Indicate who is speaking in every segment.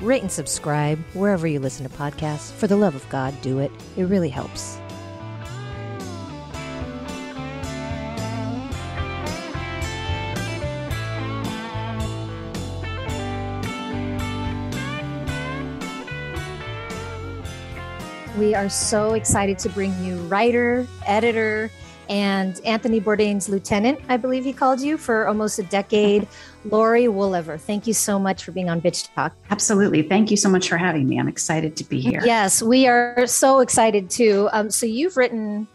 Speaker 1: rate and subscribe wherever you listen to podcasts. For the love of God, do it. It really helps. We are so excited to bring you writer, editor, and Anthony Bourdain's lieutenant, I believe he called you for almost a decade, Laurie Woolever. Thank you so much for being on Bitch Talk.
Speaker 2: Absolutely. Thank you so much for having me. I'm excited to be here.
Speaker 1: Yes, we are so excited too. Um, so you've written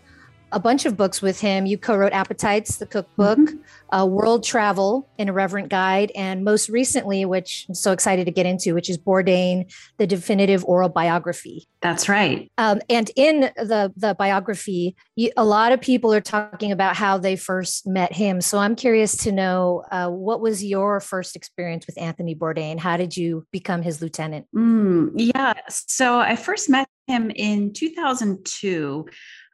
Speaker 1: a bunch of books with him. You co-wrote Appetites, the cookbook, mm-hmm. uh, World Travel, an Irreverent Guide, and most recently, which I'm so excited to get into, which is Bourdain, the definitive oral biography.
Speaker 2: That's right.
Speaker 1: Um, and in the the biography, you, a lot of people are talking about how they first met him. So I'm curious to know uh, what was your first experience with Anthony Bourdain? How did you become his lieutenant?
Speaker 2: Mm, yeah. So I first met him in 2002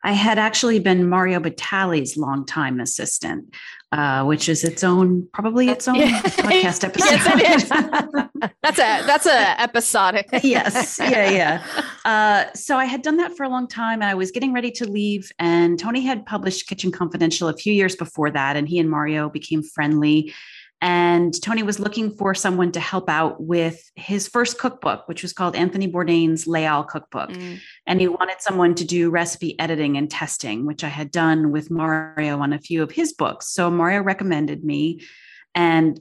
Speaker 2: I had actually been Mario Batali's longtime assistant, uh, which is its own, probably its own yeah. podcast episode.
Speaker 3: yes, that's a that's a episodic.
Speaker 2: yes, yeah, yeah. Uh, so I had done that for a long time, and I was getting ready to leave. And Tony had published Kitchen Confidential a few years before that, and he and Mario became friendly. And Tony was looking for someone to help out with his first cookbook, which was called Anthony Bourdain's Les Halles Cookbook. Mm. And he wanted someone to do recipe editing and testing, which I had done with Mario on a few of his books. So Mario recommended me. And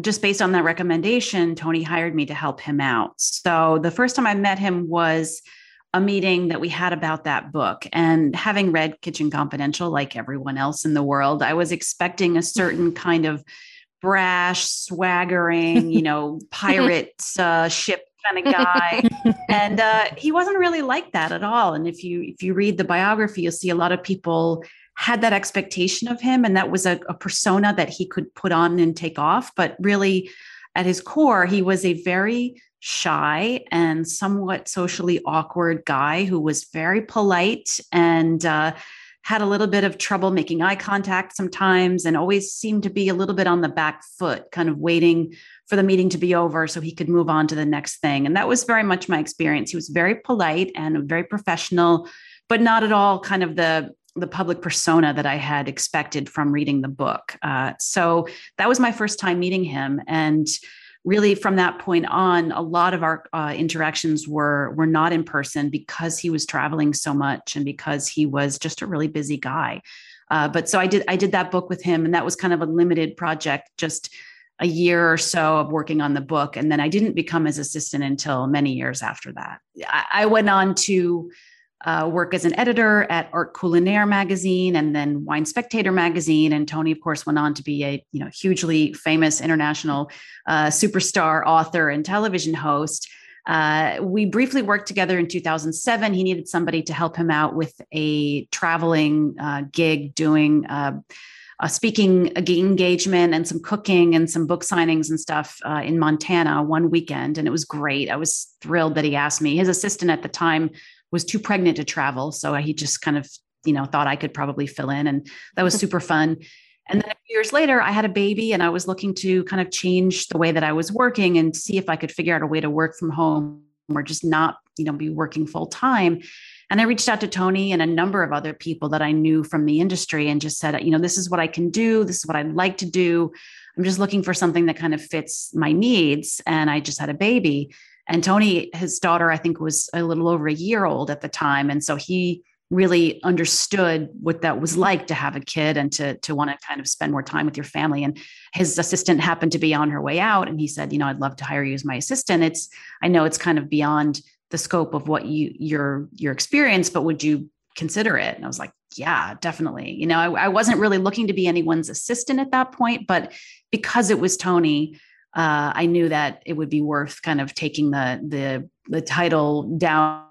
Speaker 2: just based on that recommendation, Tony hired me to help him out. So the first time I met him was a meeting that we had about that book. And having read Kitchen Confidential, like everyone else in the world, I was expecting a certain kind of brash, swaggering, you know, pirate uh, ship kind of guy. And uh, he wasn't really like that at all. And if you if you read the biography you'll see a lot of people had that expectation of him and that was a, a persona that he could put on and take off. But really at his core he was a very shy and somewhat socially awkward guy who was very polite and uh, had a little bit of trouble making eye contact sometimes and always seemed to be a little bit on the back foot, kind of waiting for the meeting to be over so he could move on to the next thing. And that was very much my experience. He was very polite and very professional, but not at all kind of the the public persona that I had expected from reading the book. Uh, so that was my first time meeting him, and really from that point on a lot of our uh, interactions were were not in person because he was traveling so much and because he was just a really busy guy. Uh, but so i did i did that book with him and that was kind of a limited project just a year or so of working on the book. And then i didn't become his assistant until many years after that. I, I went on to uh, work as an editor at Art Culinaire magazine and then Wine Spectator magazine. And Tony, of course, went on to be a you know hugely famous international uh, superstar author and television host. Uh, we briefly worked together in 2007. He needed somebody to help him out with a traveling uh, gig doing uh, a speaking engagement and some cooking and some book signings and stuff uh, in Montana one weekend. And it was great. I was thrilled that he asked me. His assistant at the time was too pregnant to travel. So he just kind of, you know, thought I could probably fill in. And that was super fun. And then years later, I had a baby and I was looking to kind of change the way that I was working and see if I could figure out a way to work from home or just not, you know, be working full time. And I reached out to Tony and a number of other people that I knew from the industry and just said, you know, this is what I can do. This is what I'd like to do. I'm just looking for something that kind of fits my needs. And I just had a baby. And Tony, his daughter, I think was a little over a year old at the time. And so he really understood what that was like to have a kid and to, to want to kind of spend more time with your family. And his assistant happened to be on her way out. And he said, you know, I'd love to hire you as my assistant. It's, I know it's kind of beyond the scope of what you, your, your experience, but would you consider it? And I was like, yeah, definitely. You know, I, I wasn't really looking to be anyone's assistant at that point, but because it was Tony, uh, I knew that it would be worth kind of taking the the the title down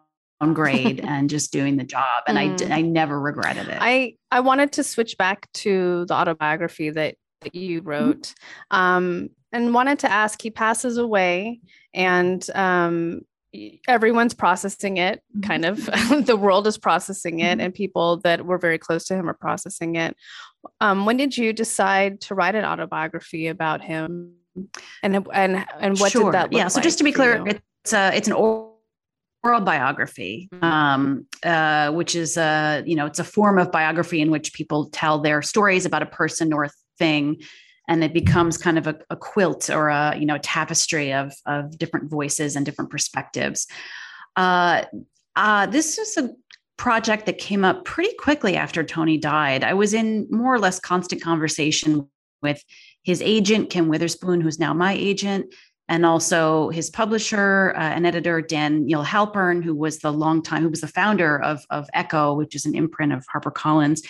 Speaker 2: grade and just doing the job. And mm. I, I never regretted it.
Speaker 3: I, I wanted to switch back to the autobiography that, that you mm-hmm. wrote mm-hmm. um, and wanted to ask he passes away and um, everyone's processing it mm-hmm. kind of the world is processing it mm-hmm. and people that were very close to him are processing it um, when did you decide to write an autobiography about him and and and what
Speaker 2: sure.
Speaker 3: did that look like?
Speaker 2: yeah so
Speaker 3: like
Speaker 2: just to be clear you? it's a it's an oral biography um, uh, which is a you know it's a form of biography in which people tell their stories about a person or a thing and it becomes kind of a, a quilt or a you know tapestry of of different voices and different perspectives uh, uh, this is a project that came up pretty quickly after tony died i was in more or less constant conversation with his agent kim witherspoon who's now my agent and also his publisher uh, and editor daniel halpern who was the long time who was the founder of, of Ecco which is an imprint of harpercollins.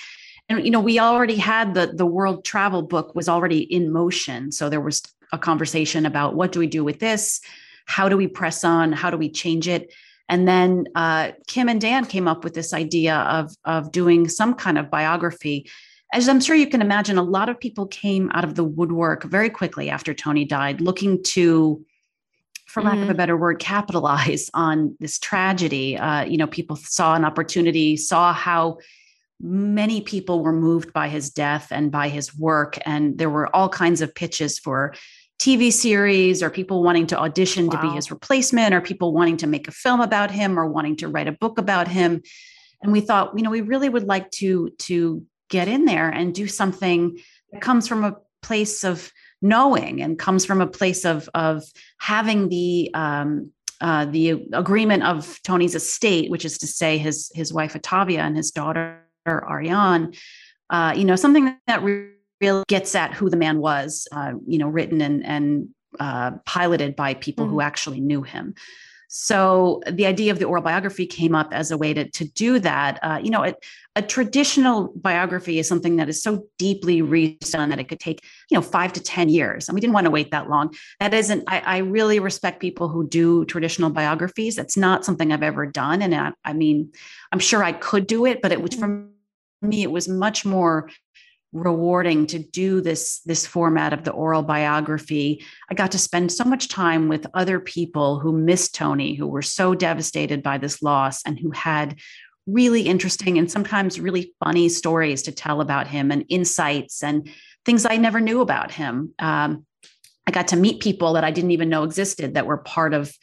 Speaker 2: And you know we already had the the world travel book was already in motion. So there was a conversation about what do we do with this? How do we press on? How do we change it? And then uh, kim and dan came up with this idea of of doing some kind of biography as i'm sure you can imagine a lot of people came out of the woodwork very quickly after tony died looking to for lack mm-hmm. of a mm-hmm. better word capitalize on this tragedy uh, you know people saw an opportunity saw how many people were moved by his death and by his work. And there were all kinds of pitches for TV series or people wanting to audition wow. to be his replacement or people wanting to make a film about him or wanting to write a book about him. And we thought, you know, we really would like to to get in there and do something that comes from a place of knowing and comes from a place of of having the um, uh, the agreement of Tony's estate, which is to say his his wife Ottavia and his daughter Ariane, uh, you know, something that really gets at who the man was, uh, you know, written and, and uh, piloted by people mm-hmm. who actually knew him. So the idea of the oral biography came up as a way to, to do that. Uh, you know, a, traditional biography is something that is so deeply redone that it could take, you know, five to 10 years. And we didn't want to wait that long. That isn't, I, I really respect people who do traditional biographies. That's not something I've ever done. And I, I mean, I'm sure I could do it, but it was for me it was much more rewarding to do this this format of the oral biography. I got to spend so much time with other people who missed tony who were so devastated by this loss and who had really interesting and sometimes really funny stories to tell about him and insights and things i never knew about him. Um, i got to meet people that i didn't even know existed that were part of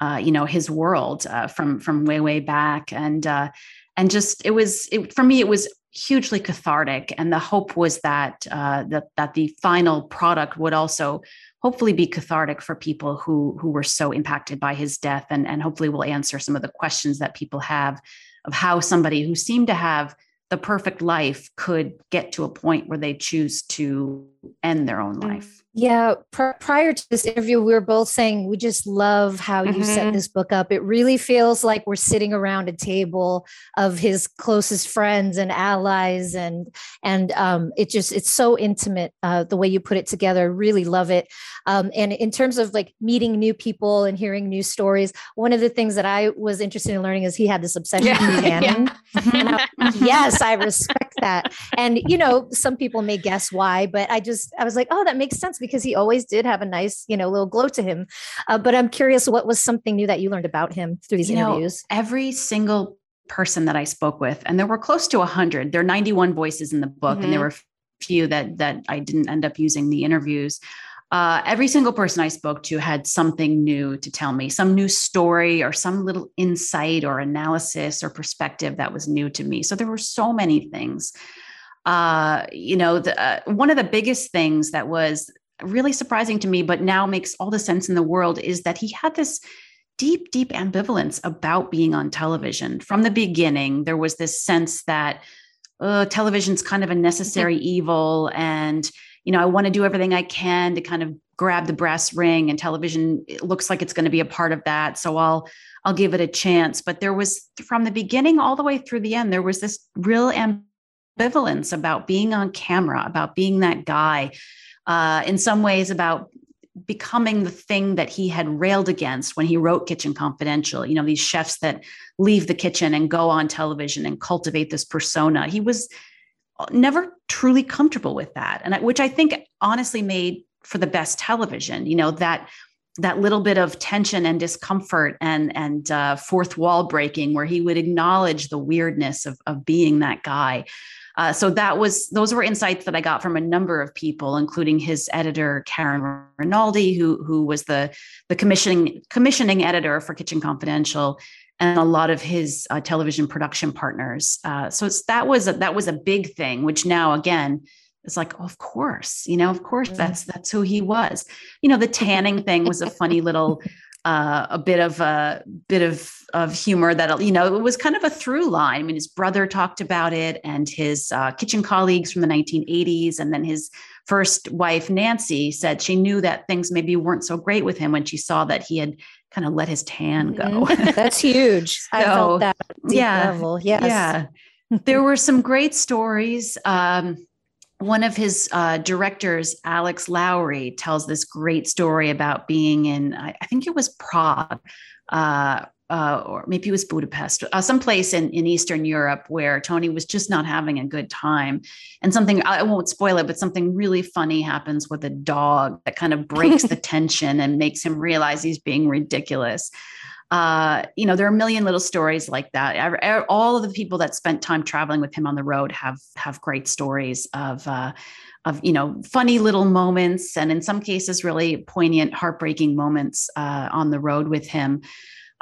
Speaker 2: uh, you know his world uh, from from way way back. And uh, and just it was it, for me it was hugely cathartic and the hope was that uh, that that the final product would also hopefully be cathartic for people who who were so impacted by his death and and hopefully will answer some of the questions that people have of how somebody who seemed to have the perfect life could get to a point where they choose to end their own mm. life
Speaker 1: yeah, pr- prior to this interview, we were both saying we just love how you mm-hmm. set this book up. It really feels like we're sitting around a table of his closest friends and allies, and and um, it just it's so intimate uh, the way you put it together. Really love it. Um, and in terms of like meeting new people and hearing new stories, one of the things that I was interested in learning is he had this obsession yeah. with Cannon. yeah. I, yes, I respect that. And you know, some people may guess why, but I just I was like, oh, that makes sense because he always did have a nice, you know, little glow to him. Uh, but I'm curious, what was something new that you learned about him through these you interviews?
Speaker 2: Know, every single person that I spoke with, and there were close to 100. There are 91 voices in the book, mm-hmm. and there mm-hmm. were a few that that I didn't end up using the interviews. Uh, every single person I spoke to had something new to tell me, some new story or some little insight or analysis or perspective that was new to me. So there were so many things. Uh, you know, the, uh, one of the biggest things that was really surprising to me, but now makes all the sense in the world is that he had this deep, deep ambivalence about being on television. From the beginning, there was this sense that uh, television's kind of a necessary evil. And, you know, I want to do everything I can to kind of grab the brass ring and television it looks like it's going to be a part of that. So I'll, I'll give it a chance. But there was from the beginning all the way through the end, there was this real ambivalence about being on camera, about being that guy uh, in some ways about becoming the thing that he had railed against when he wrote Kitchen Confidential. You know, these chefs that leave the kitchen and go on television and cultivate this persona. He was never truly comfortable with that, and which I think honestly made for the best television. You know that that little bit of tension and discomfort and and uh, fourth wall breaking, where he would acknowledge the weirdness of of being that guy. Uh, so that was those were insights that I got from a number of people, including his editor Karen Rinaldi, who who was the the commissioning commissioning editor for Kitchen Confidential, and a lot of his uh, television production partners. Uh, so it's that was a, that was a big thing, which now again it's like oh, of course you know of course mm-hmm. that's that's who he was you know the tanning thing was a funny little uh, a bit of a bit of of humor that you know it was kind of a through line. I mean, his brother talked about it, and his uh, kitchen colleagues from the 1980s, and then his first wife Nancy said she knew that things maybe weren't so great with him when she saw that he had kind of let his tan go.
Speaker 1: Mm-hmm. That's huge. so, I felt that yeah, level. Yes.
Speaker 2: Yeah. there were some great stories. Um, one of his uh, directors, Alex Lowry, tells this great story about being in, I, I think it was Prague, uh, uh, or maybe it was Budapest, uh, someplace in, in Eastern Europe where Tony was just not having a good time. And something, I won't spoil it, but something really funny happens with a dog that kind of breaks the tension and makes him realize he's being ridiculous uh, you know, there are a million little stories like that. All of the people that spent time traveling with him on the road have have great stories of uh, of you know funny little moments, and in some cases, really poignant, heartbreaking moments uh, on the road with him.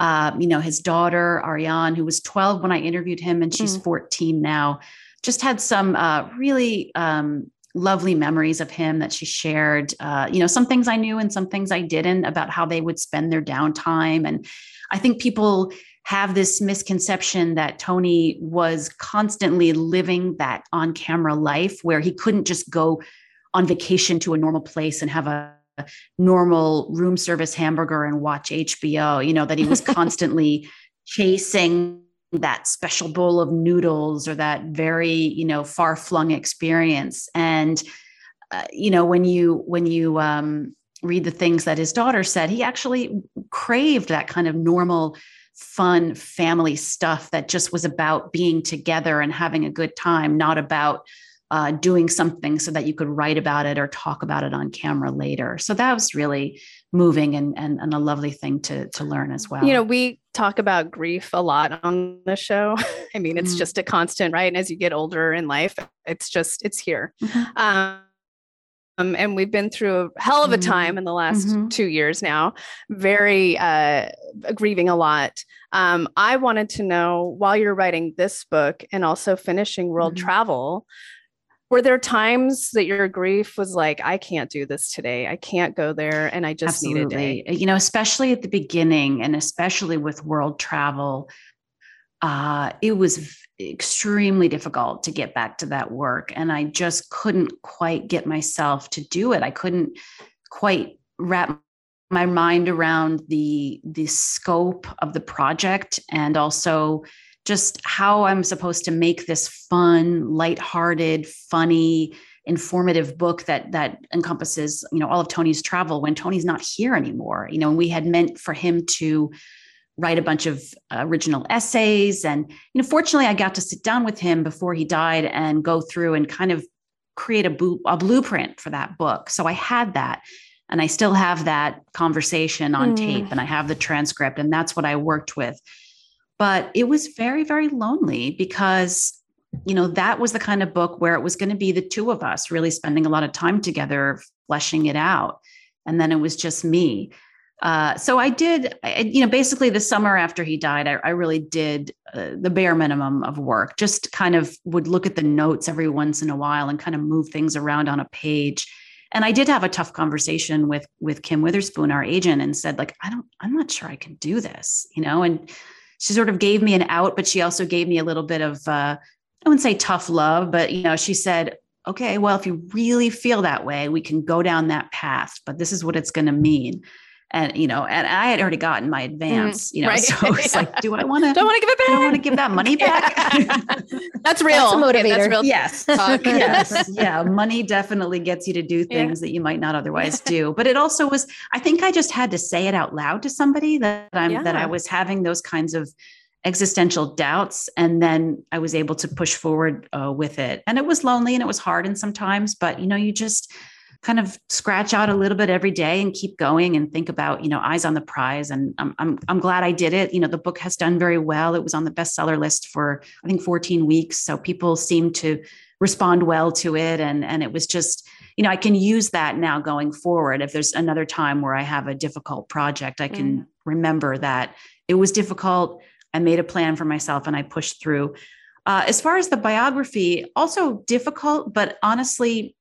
Speaker 2: Uh, you know, his daughter Ariane, who was 12 when I interviewed him, and she's mm. 14 now, just had some uh, really um, lovely memories of him that she shared. Uh, you know, some things I knew and some things I didn't about how they would spend their downtime. And I think people have this misconception that Tony was constantly living that on camera life where he couldn't just go on vacation to a normal place and have a normal room service hamburger and watch HBO, you know, that he was constantly chasing that special bowl of noodles or that very you know far flung experience. And uh, you know when you when you um, read the things that his daughter said he actually craved that kind of normal fun family stuff that just was about being together and having a good time not about uh, doing something so that you could write about it or talk about it on camera later so that was really moving and, and, and a lovely thing to, to learn as well.
Speaker 3: You know, we talk about grief a lot on the show. I mean, it's mm-hmm. just a constant, right? And as you get older in life, it's just, it's here. Mm-hmm. Um, and we've been through a hell of a mm-hmm. time in the last mm-hmm. two years now, very uh, grieving a lot. Um, I wanted to know while you're writing this book and also finishing World mm-hmm. Travel, were there times that your grief was like i can't do this today i can't go there and i just Absolutely. need a day
Speaker 2: you know especially at the beginning and especially with world travel uh, it was extremely difficult to get back to that work and i just couldn't quite get myself to do it i couldn't quite wrap my mind around the the scope of the project and also just how I'm supposed to make this fun, lighthearted, funny, informative book that that encompasses, you know, all of Tony's travel when Tony's not here anymore. You know, and we had meant for him to write a bunch of original essays and you know fortunately i got to sit down with him before he died and go through and kind of create a, bo- a blueprint for that book so i had that and i still have that conversation on mm. tape and i have the transcript and that's what i worked with but it was very, very lonely because, you know, that was the kind of book where it was going to be the two of us really spending a lot of time together, fleshing it out. And then it was just me. Uh, so I did, I, you know, basically the summer after he died, I, I really did uh, the bare minimum of work, just kind of would look at the notes every once in a while and kind of move things around on a page. And I did have a tough conversation with with Kim Witherspoon, our agent, and said, like, I don't, I'm not sure I can do this, you know, and she sort of gave me an out, but she also gave me a little bit of, uh, I wouldn't say tough love, but you know, she said, okay, well, if you really feel that way, we can go down that path, but this is what it's going to mean. And you know, and I had already gotten my advance, mm, you know,
Speaker 3: right.
Speaker 2: so it's like, do I want to?
Speaker 3: Don't want to give it back.
Speaker 2: Want to give that money back.
Speaker 3: that's real.
Speaker 1: That's a motivator.
Speaker 3: That's real.
Speaker 2: Yes. yes. Yeah. Money definitely gets you to do things yeah. that you might not otherwise do. But it also was. I think I just had to say it out loud to somebody that I'm yeah. that I was having those kinds of existential doubts and then i was able to push forward uh, with it and it was lonely and it was hard and sometimes but you know you just kind of scratch out a little bit every day and keep going and think about you know eyes on the prize. And I'm, I'm i'm glad i did it. You know the book has done very well. It was on the bestseller list for i think 14 weeks. So people seem to respond well to it. And and it was just you know i can use that now going forward. If there's another time where i have a difficult project i can mm. remember that it was difficult. I made a plan for myself and i pushed through. Uh, as far as the biography also difficult but honestly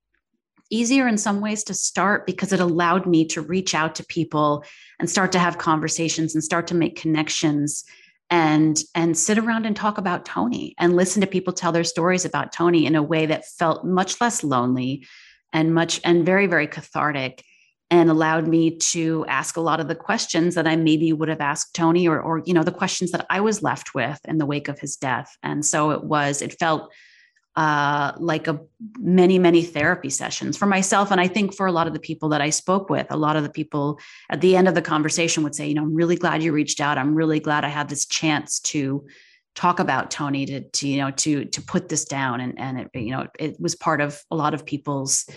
Speaker 2: easier in some ways to start because it allowed me to reach out to people and start to have conversations and start to make connections and and sit around and talk about Tony and listen to people tell their stories about Tony in a way that felt much less lonely and much and very very cathartic and allowed me to ask a lot of the questions that I maybe would have asked Tony or or you know the questions that I was left with in the wake of his death. And so it was it felt uh, like a many many therapy sessions for myself. And i think for a lot of the people that i spoke with a lot of the people at the end of the conversation would say you know i'm really glad you reached out. I'm really glad i had this chance to talk about tony to, to you know to to put this down. And and it you know it was part of a lot of people's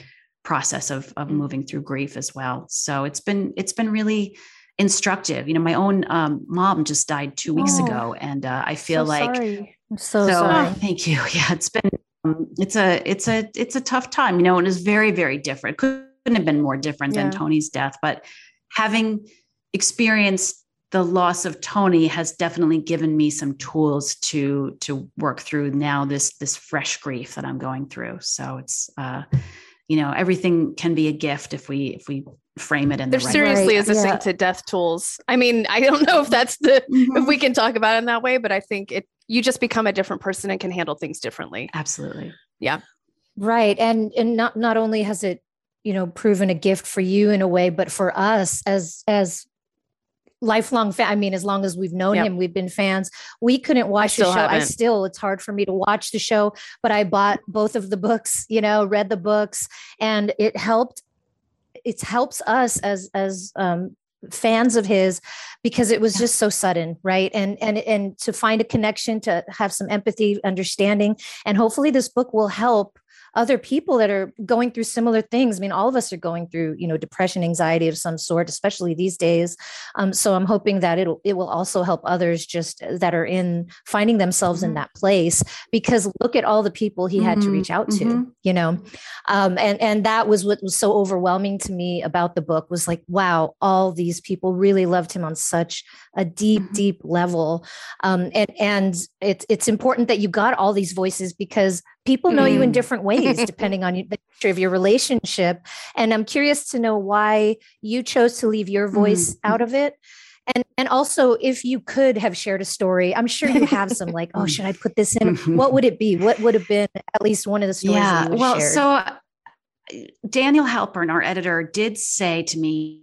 Speaker 2: process of of mm. moving through grief as well. So it's been it's been really instructive. You know my own um, mom just died two weeks oh, ago and uh, i feel
Speaker 1: so
Speaker 2: like
Speaker 1: sorry. I'm so, so sorry.
Speaker 2: thank you yeah it's been um, it's a it's a it's a tough time you know and it's very very different couldn't have been more different yeah. than tony's death but having experienced the loss of tony has definitely given me some tools to to work through now this this fresh grief that i'm going through so it's uh you know everything can be a gift if we if we frame it in
Speaker 3: there
Speaker 2: the right
Speaker 3: seriously
Speaker 2: way.
Speaker 3: is a yeah. to death tools i mean i don't know if that's the mm-hmm. if we can talk about it in that way but i think it you just become a different person and can handle things differently.
Speaker 2: Absolutely.
Speaker 3: Yeah.
Speaker 1: Right. And and not not only has it, you know, proven a gift for you in a way, but for us as as lifelong fan. I mean, as long as we've known yep. him, we've been fans. We couldn't watch the show. Haven't. I still, it's hard for me to watch the show, but I bought both of the books, you know, read the books, and it helped. It helps us as as um, fans of his because it was just so sudden right? And and and to find a connection to have some empathy understanding and hopefully this book will help other people that are going through similar things. I mean, all of us are going through, you know, depression, anxiety of some sort, especially these days. Um, so I'm hoping that it'll it will also help others just that are in finding themselves mm-hmm. in that place. Because look at all the people he mm-hmm. had to reach out to, mm-hmm. you know, um, and and that was what was so overwhelming to me about the book was like, wow, all these people really loved him on such a deep, mm-hmm. deep level. Um, and and it's it's important that you got all these voices because people know mm. you in mm. different ways depending on the nature of your relationship and i'm curious to know why you chose to leave your voice mm. out of it and and also if you could have shared a story i'm sure you have some like oh should i put this in what would it be what would have been at least one of the stories yeah
Speaker 2: well
Speaker 1: shared?
Speaker 2: so uh, daniel halpern our editor did say to me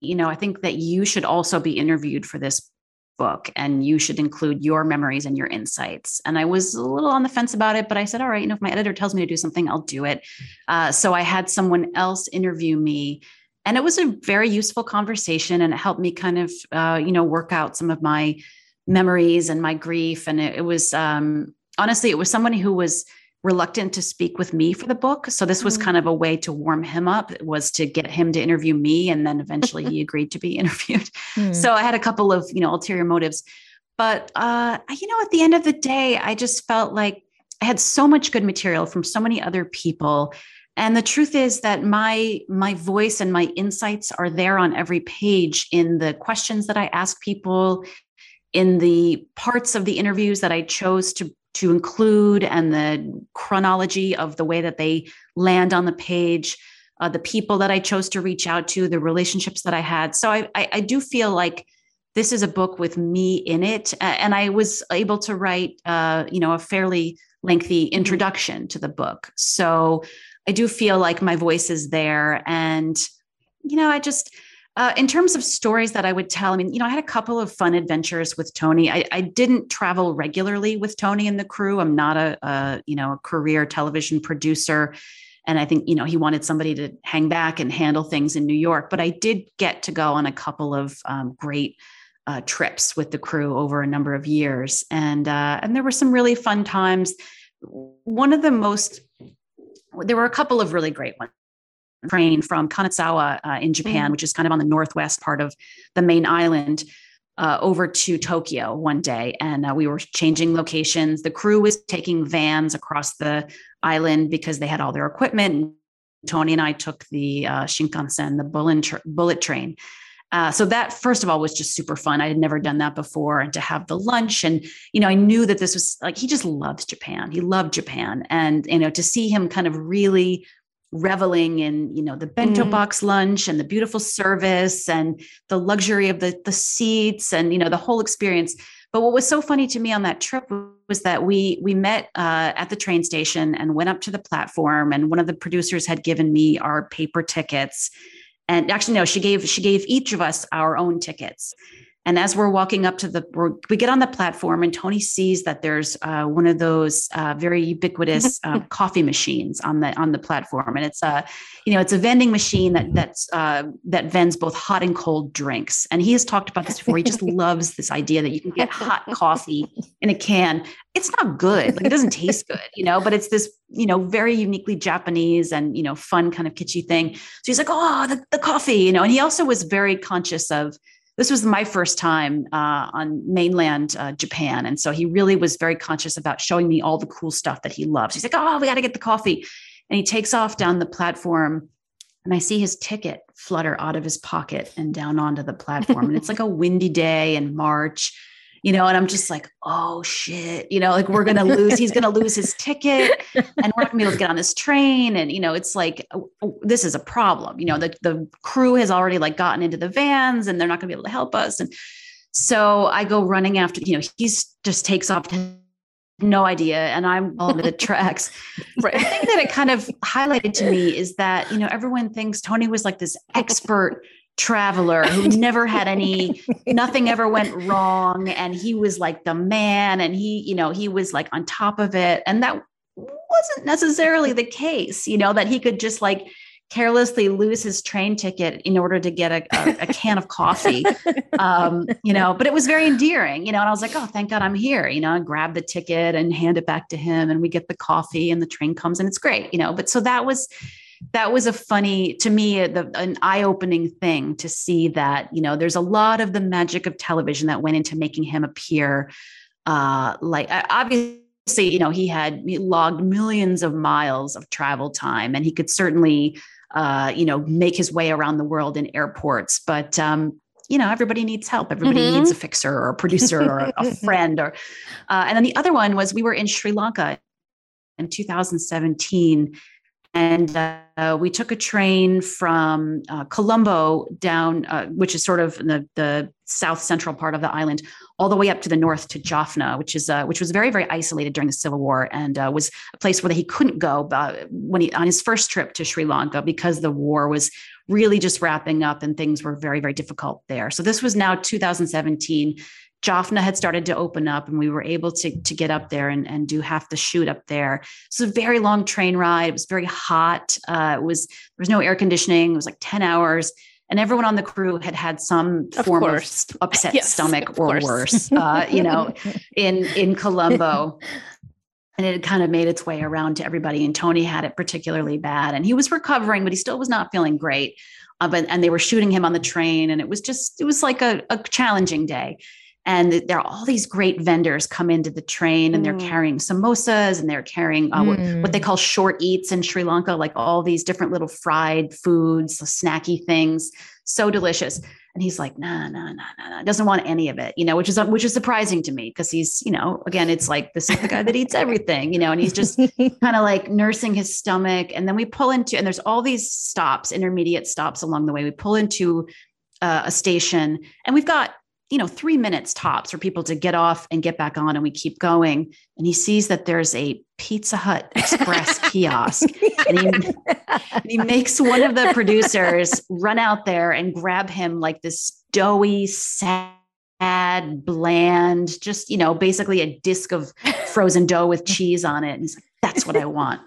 Speaker 2: you know i think that you should also be interviewed for this book and you should include your memories and your insights. And I was a little on the fence about it, but I said, all right, you know, if my editor tells me to do something, I'll do it. Uh, so I had someone else interview me. And it was a very useful conversation and it helped me kind of, uh, you know, work out some of my memories and my grief. And it, it was, um, honestly, it was somebody who was reluctant to speak with me for the book so this was mm-hmm. kind of a way to warm him up was to get him to interview me and then eventually he agreed to be interviewed mm-hmm. so i had a couple of you know ulterior motives but uh you know at the end of the day i just felt like i had so much good material from so many other people and the truth is that my my voice and my insights are there on every page in the questions that i ask people in the parts of the interviews that i chose to to include and the chronology of the way that they land on the page uh, the people that i chose to reach out to the relationships that i had so I, I, I do feel like this is a book with me in it and i was able to write uh, you know a fairly lengthy mm-hmm. introduction to the book so i do feel like my voice is there and you know i just Uh, in terms of stories that I would tell, I mean, you know, I had a couple of fun adventures with Tony. I, I didn't travel regularly with Tony and the crew. I'm not a, a, you know, a career television producer. And I think, you know, he wanted somebody to hang back and handle things in New York. But I did get to go on a couple of um, great uh, trips with the crew over a number of years. And, uh, and there were some really fun times. One of the most, there were a couple of really great ones train from Kanazawa uh, in Japan, mm which is kind of on the northwest part of the main island, uh, over to Tokyo one day. And uh, we were changing locations. The crew was taking vans across the island because they had all their equipment. And Tony and I took the uh, Shinkansen, the bullet, tra- bullet train. Uh, so that first of all was just super fun. I had never done that before, and to have the lunch, and you know, I knew that this was like he just loves Japan. He loved Japan, and you know, to see him kind of really reveling in you know the bento mm. box lunch and the beautiful service and the luxury of the the seats and you know the whole experience. But what was so funny to me on that trip was that we we met uh, at the train station and went up to the platform and one of the producers had given me our paper tickets. And actually no she gave she gave each of us our own tickets and as we're walking up to the, we get on the platform, and Tony sees that there's uh, one of those uh, very ubiquitous uh, coffee machines on the on the platform, and it's a, you know, it's a vending machine that that's uh, that vends both hot and cold drinks. And he has talked about this before. He just loves this idea that you can get hot coffee in a can. It's not good, like it doesn't taste good, you know, but it's this, you know, very uniquely Japanese and you know, fun kind of kitschy thing. So he's like, oh, the, the coffee, you know, and he also was very conscious of this was my first time uh, on mainland uh, Japan. And so he really was very conscious about showing me all the cool stuff that he loves. He's like, oh, we got to get the coffee. And he takes off down the platform. And I see his ticket flutter out of his pocket and down onto the platform. and it's like a windy day in March you know, and I'm just like, oh shit, you know, like we're gonna lose, he's gonna lose his ticket and we're not gonna be able to get on this train. And, you know, it's like this is a problem. You know, the, the crew has already like gotten into the vans and they're not gonna be able to help us. And so I go running after, you know, he's just takes off no idea and i'm all over the tracks right. the thing that it kind of highlighted to me is that you know everyone thinks tony was like this expert traveler who never had any nothing ever went wrong and he was like the man and he you know he was like on top of it and that wasn't necessarily the case you know that he could just like carelessly lose his train ticket in order to get a, a, a can of coffee um, you know but it was very endearing you know and i was like oh thank god i'm here you know and grab the ticket and hand it back to him and we get the coffee and the train comes and it's great you know but so that was that was a funny to me the, an eye-opening thing to see that you know there's a lot of the magic of television that went into making him appear uh like obviously you know he had he logged millions of miles of travel time and he could certainly uh you know make his way around the world in airports but um you know everybody needs help everybody mm-hmm. needs a fixer or a producer or a, a friend or uh, and then the other one was we were in sri lanka in 2017 and uh, we took a train from uh, Colombo down, uh, which is sort of the, the south central part of the island, all the way up to the north to Jaffna, which is uh, which was very very isolated during the civil war and uh, was a place where he couldn't go uh, when he on his first trip to Sri Lanka because the war was really just wrapping up and things were very very difficult there. So this was now 2017 Jaffna had started to open up and we were able to, to get up there and, and do half the shoot up there. So a very long train ride. It was very hot. Uh, it was, there was no air conditioning. It was like 10 hours and everyone on the crew had had some of form course. of upset yes, stomach or course. worse, uh, you know, in, in Colombo. and it had kind of made its way around to everybody. And Tony had it particularly bad and he was recovering, but he still was not feeling great. Uh, but, and they were shooting him on the train and it was just, it was like a, a challenging day and there are all these great vendors come into the train and they're mm. carrying samosas and they're carrying uh, mm. what, they mm. call short eats in Sri Lanka, like all these different little fried foods, snacky things, so delicious. And he's like, nah, nah, nah, nah, nah, doesn't want any of it, you know, which is which is surprising to me because he's, you know, again, it's like this is the guy that eats everything, you know, and he's just kind of like nursing his stomach. And then we pull into, and there's all these stops, intermediate stops along the way. We pull into uh, a station, and we've got you know, three minutes tops for people to get off and get back on, and we keep going. And he sees that there's a Pizza Hut Express kiosk, and he, and he makes one of the producers run out there and grab him like this doughy, sad, bland, just, you know, basically a disc of frozen dough with cheese on it. And he's like, that's what I want.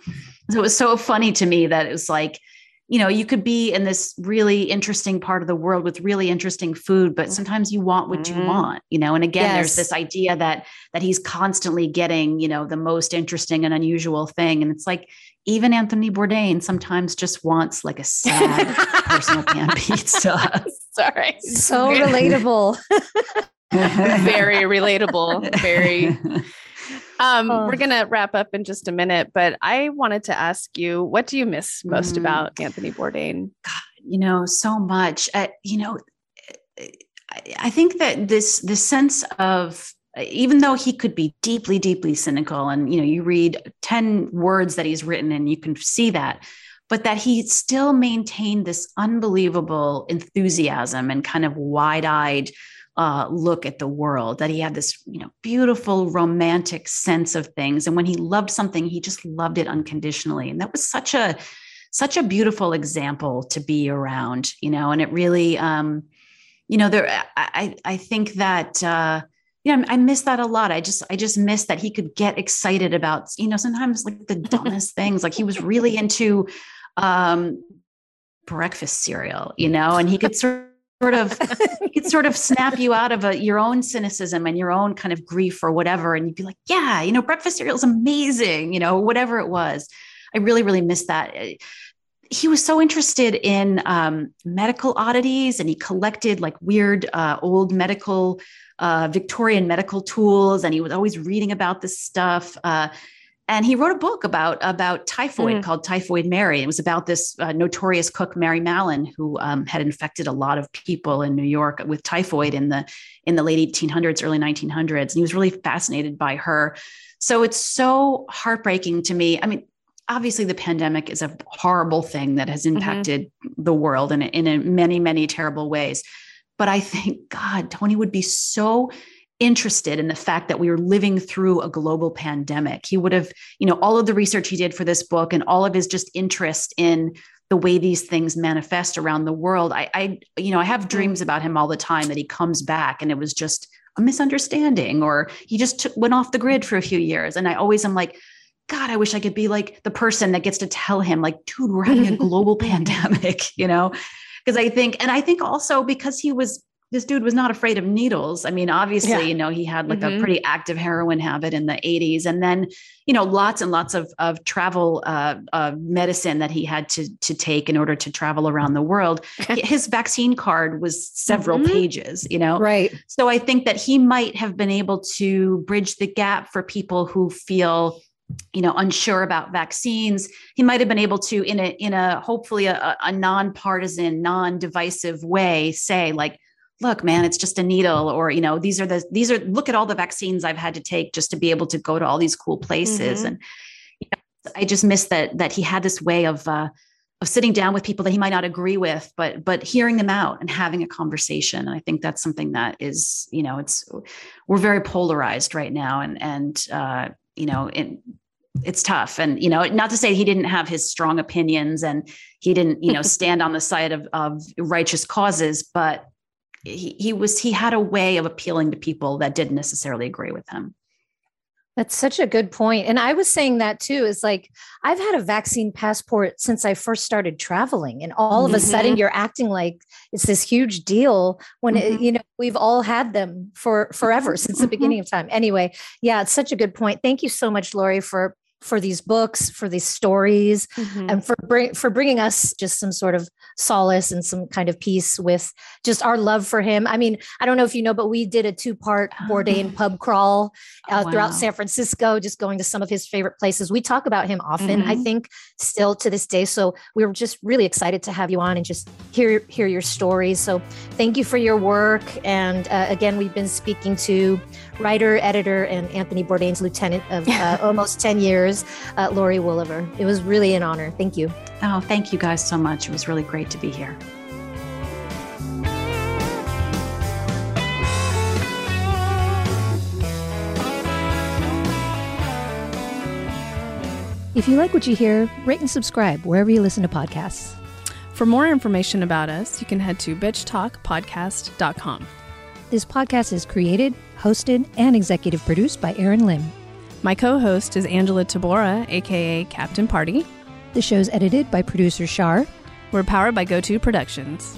Speaker 2: So it was so funny to me that it was like, you know, you could be in this really interesting part of the world with really interesting food, but mm. sometimes you want what you mm. want, you know. And again, yes. there's this idea that that he's constantly getting, you know, the most interesting and unusual thing. And it's like even Anthony Bourdain sometimes just wants like a sad personal pan pizza.
Speaker 3: Sorry.
Speaker 1: So relatable.
Speaker 3: Very relatable. Very um, oh. We're gonna wrap up in just a minute, but I wanted to ask you, what do you miss most mm. about Anthony Bourdain?
Speaker 2: God, you know, so much. Uh, you know, I, I think that this the sense of even though he could be deeply, deeply cynical, and you know, you read ten words that he's written, and you can see that but that he still maintained this unbelievable enthusiasm and kind of wide-eyed uh, look at the world, that he had this, you know, beautiful romantic sense of things. And when he loved something, he just loved it unconditionally. And that was such a, such a beautiful example to be around, you know, and it really, um, you know, there, I, I think that, uh, you know, I miss that a lot. I just, I just miss that he could get excited about, you know, sometimes like the dumbest things. Like he was really into um, breakfast cereal, you know, and he could sort sort of it sort of snap you out of a, your own cynicism and your own kind of grief or whatever. And you'd be like yeah you know breakfast cereal is amazing you know whatever it was. I really really miss that. He was so interested in um, medical oddities and he collected like weird uh, old medical uh, victorian medical tools and he was always reading about this stuff. Uh, and he wrote a book about about typhoid mm. called Typhoid Mary. It was about this uh, notorious cook Mary Mallon who um, had infected a lot of people in New York with typhoid in the in the late 1800s, early 1900s. And he was really fascinated by her. So it's so heartbreaking to me. I mean, obviously the pandemic is a horrible thing that has mm-hmm. impacted mm-hmm. the world in, in, in many many terrible ways. But I think God, Tony would be so interested in the fact that we were living through a global pandemic. He would have, you know, all of the research he did for this book and all of his just interest in the way these things manifest around the world. I, I, you know, I have dreams mm-hmm. about him all the time that he comes back and it was just a misunderstanding or he just took, went off the grid for a few years. And I always am like, God, I wish I could be like the person that gets to tell him, like, dude, we're having a global pandemic, you know? Because I think, and I think also because he was this dude was not afraid of needles. I mean, obviously, yeah. you know, he had like mm-hmm. a pretty active heroin habit in the 80s. And then, you know, lots and lots of, of travel uh, uh, medicine that he had to, to take in order to travel around the world. His vaccine card was several mm-hmm. pages, you know?
Speaker 1: Right.
Speaker 2: So I think that he might have been able to bridge the gap for people who feel you know unsure about vaccines he might have been able to in a in a hopefully a, a nonpartisan non-divisive way say like look man it's just a needle or you know these are the these are look at all the vaccines i've had to take just to be able to go to all these cool places. Mm-hmm. and you know, i just miss that that he had this way of uh of sitting down with people that he might not agree with but but hearing them out and having a conversation. And i think that's something that is you know it's we're very polarized right now and and uh you know it, it's tough. And you know not to say he didn't have his strong opinions and he didn't you know stand on the side of, of righteous causes but he, he was he had a way of appealing to people that didn't necessarily agree with him
Speaker 1: that's such a good. And I was saying that too is like, I've had a vaccine passport since I first started traveling. And all mm-hmm. of a sudden mm-hmm. you're acting like it's this huge deal when, mm-hmm. it, you know, we've all had them for forever since the mm-hmm. beginning of time. Anyway, yeah, it's such a good point. Thank you so much, Laurie, for for these books, for these stories, mm-hmm. and for bring, for bringing us just some sort of solace and some kind of peace with just our love for him. I mean, I don't know if you know, but we did a two part Bourdain pub crawl uh, oh, wow. throughout San Francisco, just going to some of his favorite places. We talk about him often, mm-hmm. I think, still to this day. So we were just really excited to have you on and just hear hear your stories. So thank you for your work. And uh, again, we've been speaking to writer, editor, and Anthony Bourdain's lieutenant of uh, almost 10 years, uh, Laurie Woolever. It was really an honor. Thank you.
Speaker 2: Oh, thank you guys so much. It was really great to be here.
Speaker 1: If you like what you hear, rate and subscribe wherever you listen to podcasts.
Speaker 3: For more information about us, you can head to bitchtalkpodcast.com.
Speaker 1: This podcast is created, hosted, and executive produced by Erin Lim.
Speaker 3: My co host is Angela Tabora, aka Captain Party.
Speaker 1: The show's edited by producer Shar.
Speaker 3: We're powered by GoTo Productions.